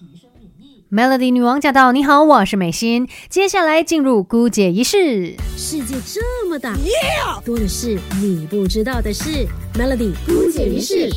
提升。Melody 女王驾到！你好，我是美心。接下来进入姑姐仪式。世界这么大，多的是你不知道的事。Melody 姑姐仪式。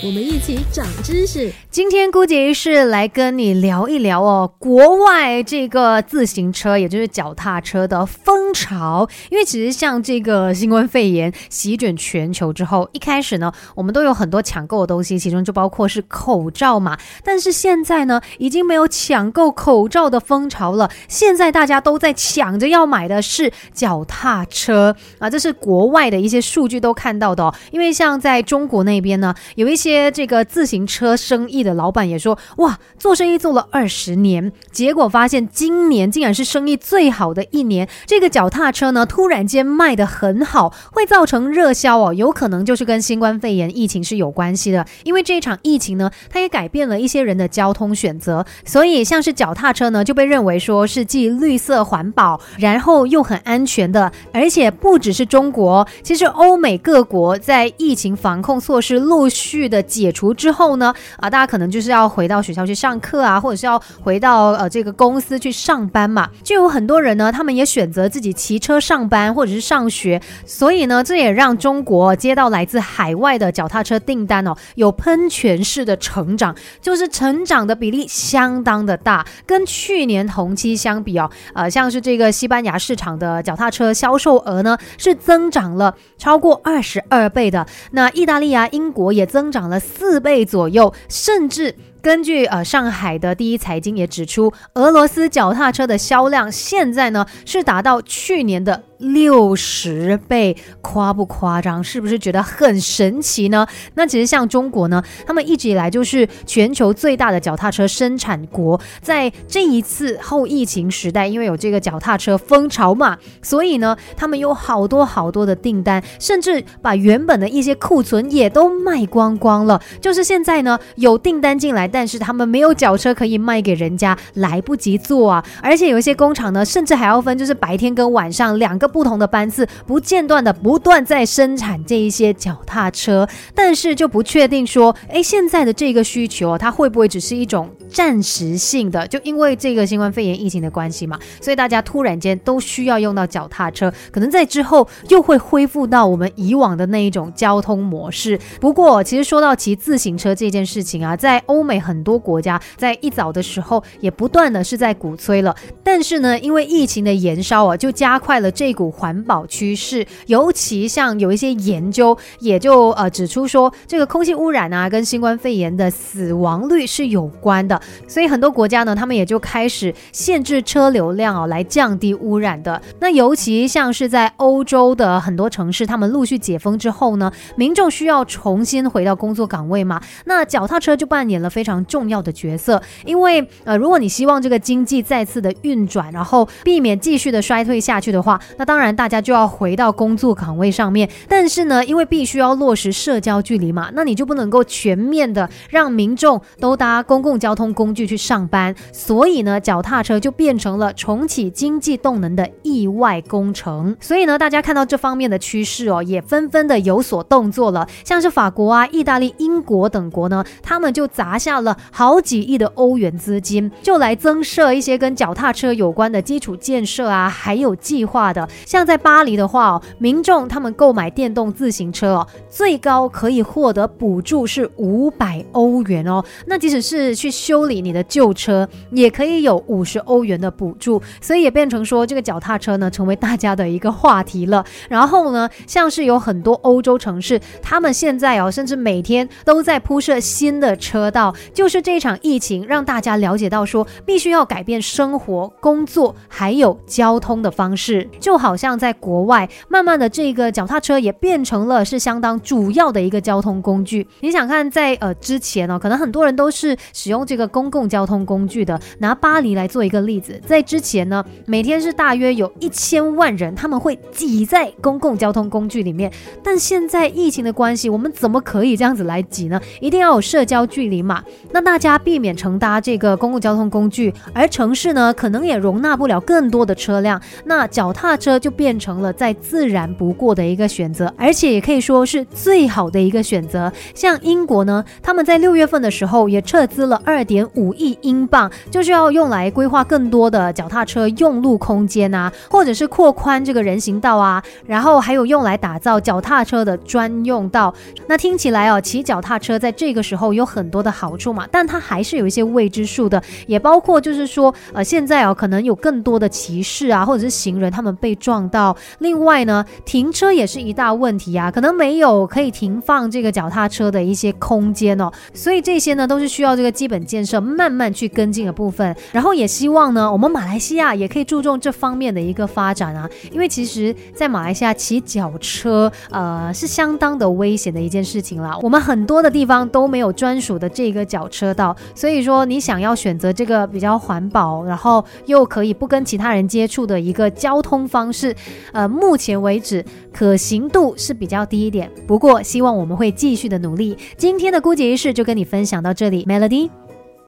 我们一起长知识。今天姑姐是来跟你聊一聊哦，国外这个自行车，也就是脚踏车的风潮。因为其实像这个新冠肺炎席卷全球之后，一开始呢，我们都有很多抢购的东西，其中就包括是口罩嘛。但是现在呢，已经没有抢购口罩的风潮了。现在大家都在抢着要买的是脚踏车啊，这是国外的一些数据都看到的哦。因为像在中国那边呢，有一些。这个自行车生意的老板也说，哇，做生意做了二十年，结果发现今年竟然是生意最好的一年。这个脚踏车呢，突然间卖的很好，会造成热销哦，有可能就是跟新冠肺炎疫情是有关系的。因为这一场疫情呢，它也改变了一些人的交通选择，所以像是脚踏车呢，就被认为说是既绿色环保，然后又很安全的。而且不只是中国，其实欧美各国在疫情防控措施陆续的。解除之后呢，啊，大家可能就是要回到学校去上课啊，或者是要回到呃这个公司去上班嘛，就有很多人呢，他们也选择自己骑车上班或者是上学，所以呢，这也让中国接到来自海外的脚踏车订单哦，有喷泉式的成长，就是成长的比例相当当的大，跟去年同期相比哦，呃，像是这个西班牙市场的脚踏车销售额呢是增长了超过二十二倍的，那意大利啊、英国也增长。了四倍左右，甚至。根据呃上海的第一财经也指出，俄罗斯脚踏车的销量现在呢是达到去年的六十倍，夸不夸张？是不是觉得很神奇呢？那其实像中国呢，他们一直以来就是全球最大的脚踏车生产国，在这一次后疫情时代，因为有这个脚踏车风潮嘛，所以呢，他们有好多好多的订单，甚至把原本的一些库存也都卖光光了。就是现在呢，有订单进来。但是他们没有脚车可以卖给人家，来不及做啊！而且有一些工厂呢，甚至还要分，就是白天跟晚上两个不同的班次，不间断的不断在生产这一些脚踏车。但是就不确定说，哎，现在的这个需求，它会不会只是一种暂时性的？就因为这个新冠肺炎疫情的关系嘛，所以大家突然间都需要用到脚踏车，可能在之后又会恢复到我们以往的那一种交通模式。不过，其实说到骑自行车这件事情啊，在欧美。很多国家在一早的时候也不断的是在鼓吹了，但是呢，因为疫情的延烧啊，就加快了这股环保趋势。尤其像有一些研究，也就呃指出说，这个空气污染啊，跟新冠肺炎的死亡率是有关的。所以很多国家呢，他们也就开始限制车流量哦，来降低污染的。那尤其像是在欧洲的很多城市，他们陆续解封之后呢，民众需要重新回到工作岗位嘛，那脚踏车就扮演了非常。重要的角色，因为呃，如果你希望这个经济再次的运转，然后避免继续的衰退下去的话，那当然大家就要回到工作岗位上面。但是呢，因为必须要落实社交距离嘛，那你就不能够全面的让民众都搭公共交通工具去上班，所以呢，脚踏车就变成了重启经济动能的意外工程。所以呢，大家看到这方面的趋势哦，也纷纷的有所动作了，像是法国啊、意大利、英国等国呢，他们就砸下。了好几亿的欧元资金，就来增设一些跟脚踏车有关的基础建设啊，还有计划的。像在巴黎的话哦，民众他们购买电动自行车哦，最高可以获得补助是五百欧元哦。那即使是去修修理你的旧车，也可以有五十欧元的补助。所以也变成说，这个脚踏车呢，成为大家的一个话题了。然后呢，像是有很多欧洲城市，他们现在哦，甚至每天都在铺设新的车道。就是这场疫情让大家了解到，说必须要改变生活、工作还有交通的方式，就好像在国外，慢慢的这个脚踏车也变成了是相当主要的一个交通工具。你想看，在呃之前呢，可能很多人都是使用这个公共交通工具的。拿巴黎来做一个例子，在之前呢，每天是大约有一千万人，他们会挤在公共交通工具里面。但现在疫情的关系，我们怎么可以这样子来挤呢？一定要有社交距离嘛。那大家避免乘搭这个公共交通工具，而城市呢，可能也容纳不了更多的车辆，那脚踏车就变成了再自然不过的一个选择，而且也可以说是最好的一个选择。像英国呢，他们在六月份的时候也撤资了二点点五亿英镑，就是要用来规划更多的脚踏车用路空间啊，或者是扩宽这个人行道啊，然后还有用来打造脚踏车的专用道。那听起来哦，骑脚踏车在这个时候有很多的好处嘛，但它还是有一些未知数的，也包括就是说，呃，现在哦，可能有更多的骑士啊，或者是行人他们被撞到。另外呢，停车也是一大问题啊，可能没有可以停放这个脚踏车的一些空间哦，所以这些呢都是需要这个基本建设慢慢去跟进的部分。然后也希望呢，我们马来西亚也可以注重这方面的一个发展啊，因为其实，在马来西亚骑脚车，呃，是相当的危险的一件事情啦。我们很多的地方都没有专属的这个脚车道，所以说你想要选择这个比较环保，然后又可以不跟其他人接触的一个交通方式，呃，目前为止可行度是比较低一点。不过希望我们会继续的努力。今天的姑姐仪式就跟你分享到这里，Melody。